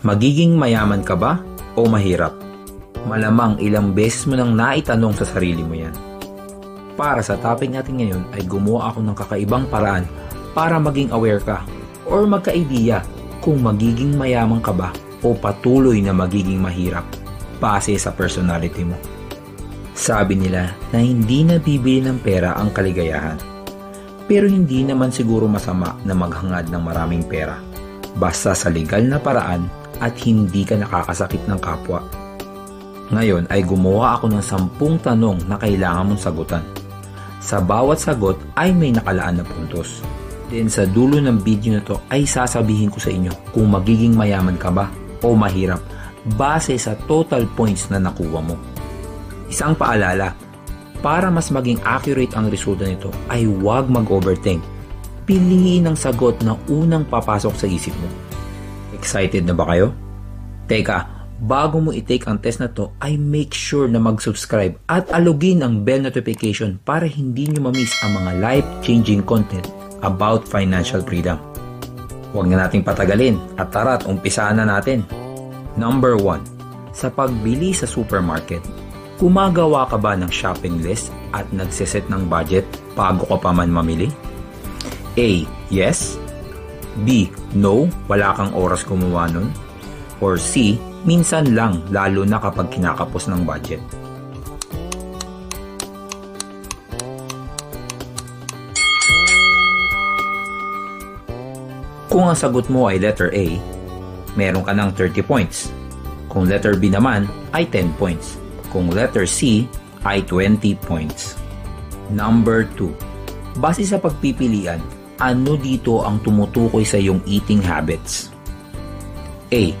Magiging mayaman ka ba o mahirap? Malamang ilang beses mo nang naitanong sa sarili mo yan. Para sa topic natin ngayon ay gumawa ako ng kakaibang paraan para maging aware ka or magka-idea kung magiging mayaman ka ba o patuloy na magiging mahirap base sa personality mo. Sabi nila na hindi nabibili ng pera ang kaligayahan. Pero hindi naman siguro masama na maghangad ng maraming pera. Basta sa legal na paraan at hindi ka nakakasakit ng kapwa. Ngayon ay gumawa ako ng sampung tanong na kailangan mong sagutan. Sa bawat sagot ay may nakalaan na puntos. Then sa dulo ng video na to ay sasabihin ko sa inyo kung magiging mayaman ka ba o mahirap base sa total points na nakuha mo. Isang paalala, para mas maging accurate ang resulta nito ay huwag mag-overthink. Piliin ang sagot na unang papasok sa isip mo. Excited na ba kayo? Teka, bago mo i-take ang test na to ay make sure na mag-subscribe at alugin ang bell notification para hindi nyo mamiss ang mga life-changing content about financial freedom. Huwag na nating patagalin at tara't umpisaan na natin. Number 1. Sa pagbili sa supermarket, Gumagawa ka ba ng shopping list at nagsiset ng budget bago ka pa man mamili? A. Yes. B. No, wala kang oras gumawa nun. Or C. Minsan lang, lalo na kapag kinakapos ng budget. Kung ang sagot mo ay letter A, meron ka ng 30 points. Kung letter B naman ay 10 points kung letter C ay 20 points. Number 2. Base sa pagpipilian, ano dito ang tumutukoy sa iyong eating habits? A.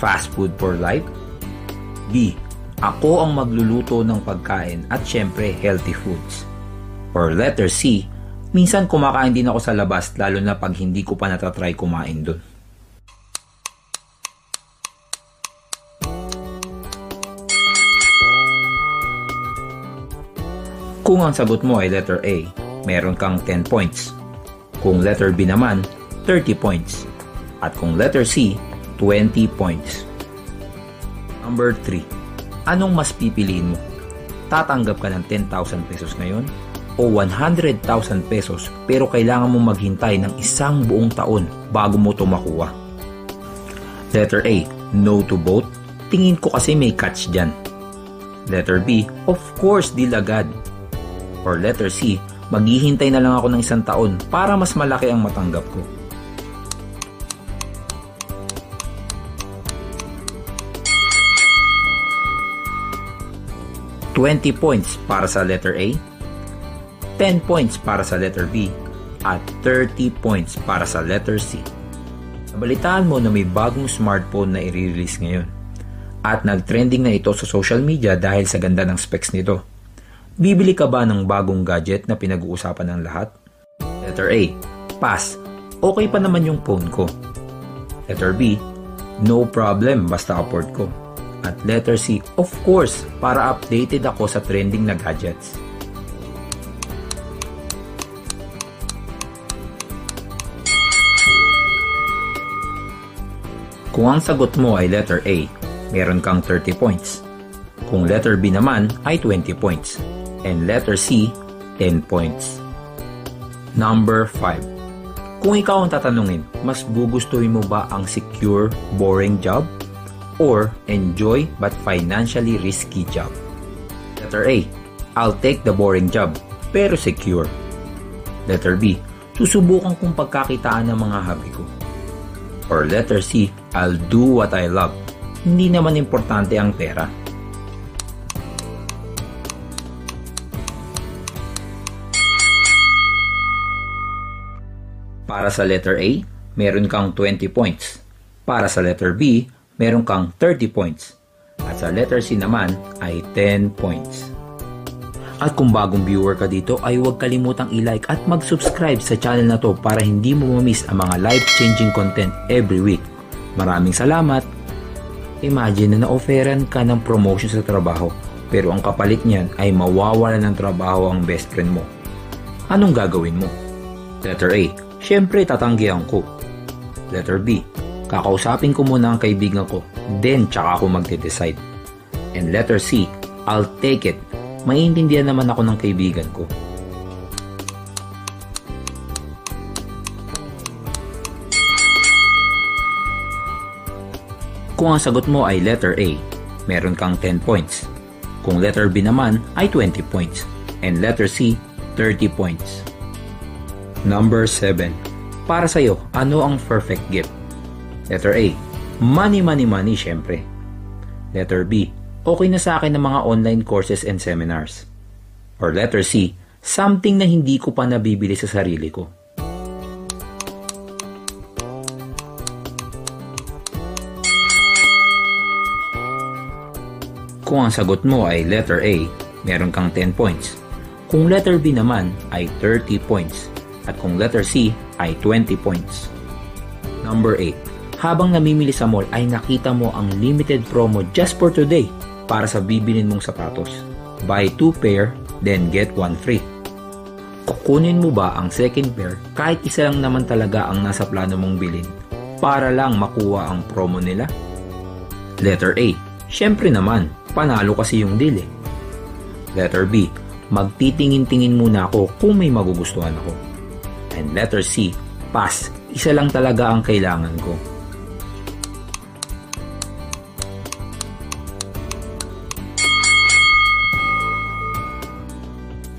Fast food for life B. Ako ang magluluto ng pagkain at syempre healthy foods. Or letter C. Minsan kumakain din ako sa labas lalo na pag hindi ko pa natatry kumain doon. Kung ang sagot mo ay letter A, meron kang 10 points. Kung letter B naman, 30 points. At kung letter C, 20 points. Number 3. Anong mas pipiliin mo? Tatanggap ka ng 10,000 pesos ngayon o 100,000 pesos pero kailangan mo maghintay ng isang buong taon bago mo ito makuha? Letter A, no to both. Tingin ko kasi may catch dyan. Letter B, of course, deal agad. Or letter C, maghihintay na lang ako ng isang taon para mas malaki ang matanggap ko. Twenty points para sa letter A, 10 points para sa letter B, at 30 points para sa letter C. Nabalitaan mo na may bagong smartphone na i-release ngayon. At nag-trending na ito sa social media dahil sa ganda ng specs nito. Bibili ka ba ng bagong gadget na pinag-uusapan ng lahat? Letter A. Pass. Okay pa naman yung phone ko. Letter B. No problem basta afford ko. At letter C. Of course, para updated ako sa trending na gadgets. Kung ang sagot mo ay letter A, meron kang 30 points. Kung letter B naman ay 20 points and letter C, 10 points. Number 5. Kung ikaw ang tatanungin, mas gugustuhin mo ba ang secure, boring job or enjoy but financially risky job? Letter A. I'll take the boring job pero secure. Letter B. Susubukan kong pagkakitaan ng mga hobby ko. Or letter C. I'll do what I love. Hindi naman importante ang pera Para sa letter A, meron kang 20 points. Para sa letter B, meron kang 30 points. At sa letter C naman ay 10 points. At kung bagong viewer ka dito ay huwag kalimutang i-like at mag-subscribe sa channel na to para hindi mo mamiss ang mga life-changing content every week. Maraming salamat! Imagine na na-offeran ka ng promotion sa trabaho pero ang kapalit niyan ay mawawala ng trabaho ang best friend mo. Anong gagawin mo? Letter A Siyempre tatanggihan ko. Letter B. Kakausapin ko muna ang kaibigan ko, then tsaka ako magde-decide. And letter C, I'll take it. Maiintindihan naman ako ng kaibigan ko. Kung ang sagot mo ay letter A, meron kang 10 points. Kung letter B naman ay 20 points. And letter C, 30 points. Number 7. Para sa'yo, ano ang perfect gift? Letter A, money, money, money, syempre. Letter B, okay na sa akin ng mga online courses and seminars. Or letter C, something na hindi ko pa nabibili sa sarili ko. Kung ang sagot mo ay letter A, meron kang 10 points. Kung letter B naman ay 30 points. At kung letter C ay 20 points. Number 8. Habang namimili sa mall ay nakita mo ang limited promo just for today para sa bibilin mong sapatos. Buy 2 pair, then get 1 free. Kukunin mo ba ang second pair kahit isa lang naman talaga ang nasa plano mong bilhin para lang makuha ang promo nila? Letter A. Siyempre naman, panalo kasi yung deal eh. Letter B. Magtitingin-tingin muna ako kung may magugustuhan ako. And letter C. Pass. Isa lang talaga ang kailangan ko.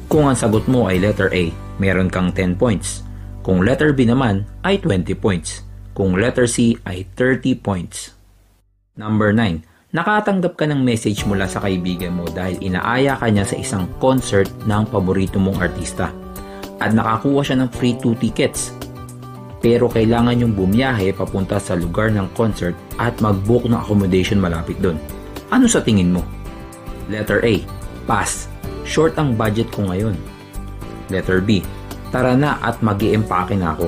Kung ang sagot mo ay letter A, meron kang 10 points. Kung letter B naman ay 20 points. Kung letter C ay 30 points. Number 9. Nakatanggap ka ng message mula sa kaibigan mo dahil inaaya ka niya sa isang concert ng paborito mong artista. At nakakuha siya ng free 2 tickets. Pero kailangan yung bumiyahe papunta sa lugar ng concert at mag-book ng accommodation malapit doon. Ano sa tingin mo? Letter A. Pass short ang budget ko ngayon. Letter B, tara na at mag na ako.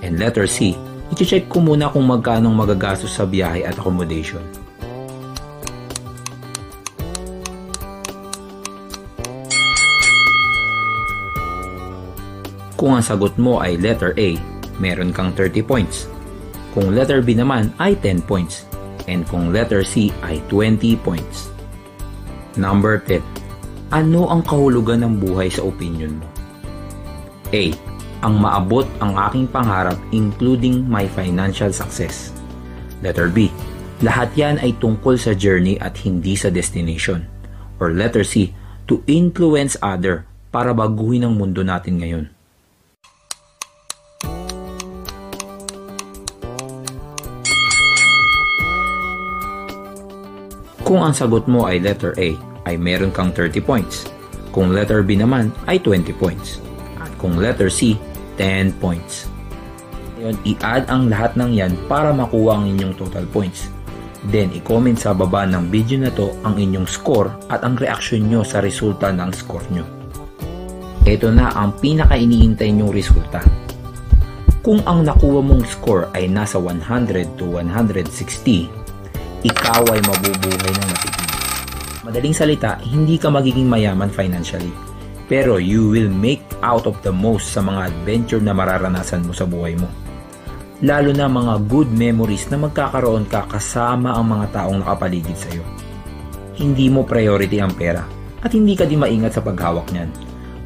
And letter C, i-check ko muna kung magkano magagastos sa biyahe at accommodation. Kung ang sagot mo ay letter A, meron kang 30 points. Kung letter B naman ay 10 points. And kung letter C ay 20 points. Number 10. Ano ang kahulugan ng buhay sa opinion mo? A. Ang maabot ang aking pangarap including my financial success. Letter B. Lahat yan ay tungkol sa journey at hindi sa destination. Or letter C. To influence other para baguhin ang mundo natin ngayon. Kung ang sagot mo ay letter A, ay meron kang 30 points. Kung letter B naman ay 20 points. At kung letter C, 10 points. Ngayon, i-add ang lahat ng yan para makuha ang inyong total points. Then, i-comment sa baba ng video na to ang inyong score at ang reaction nyo sa resulta ng score nyo. Ito na ang pinaka-iniintay nyong resulta. Kung ang nakuha mong score ay nasa 100 to 160, ikaw ay mabubuhay ng matipid. Madaling salita, hindi ka magiging mayaman financially. Pero you will make out of the most sa mga adventure na mararanasan mo sa buhay mo. Lalo na mga good memories na magkakaroon ka kasama ang mga taong nakapaligid sa iyo. Hindi mo priority ang pera at hindi ka din maingat sa paghawak niyan.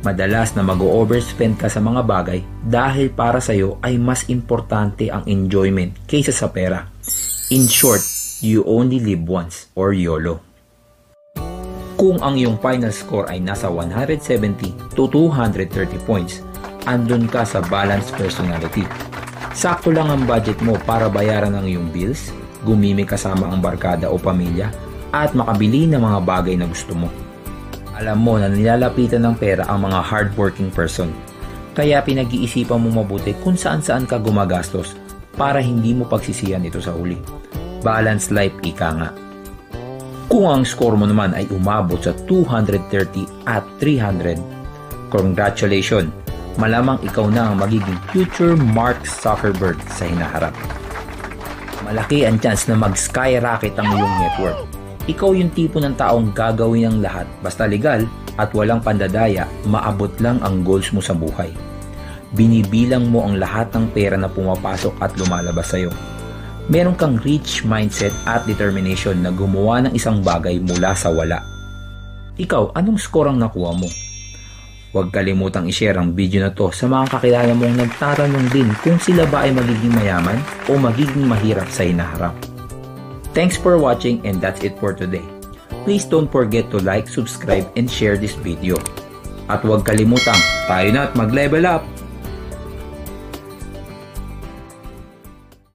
Madalas na mag-overspend ka sa mga bagay dahil para sa iyo ay mas importante ang enjoyment kaysa sa pera. In short, you only live once or YOLO. Kung ang iyong final score ay nasa 170 to 230 points, andun ka sa balanced personality. Sakto lang ang budget mo para bayaran ang iyong bills, gumimik kasama ang barkada o pamilya, at makabili ng mga bagay na gusto mo. Alam mo na nilalapitan ng pera ang mga hardworking person. Kaya pinag-iisipan mo mabuti kung saan-saan ka gumagastos para hindi mo pagsisiyan ito sa huli. Balanced life ika nga. Kung ang score mo naman ay umabot sa 230 at 300, congratulations! Malamang ikaw na ang magiging future Mark Zuckerberg sa hinaharap. Malaki ang chance na mag-skyrocket ang iyong network. Ikaw yung tipo ng taong gagawin ang lahat basta legal at walang pandadaya, maabot lang ang goals mo sa buhay. Binibilang mo ang lahat ng pera na pumapasok at lumalabas sa iyo meron kang rich mindset at determination na gumawa ng isang bagay mula sa wala. Ikaw, anong score ang nakuha mo? Huwag kalimutang i-share ang video na to sa mga kakilala mong nagtatanong din kung sila ba ay magiging mayaman o magiging mahirap sa hinaharap. Thanks for watching and that's it for today. Please don't forget to like, subscribe, and share this video. At huwag kalimutang, tayo na at mag-level up!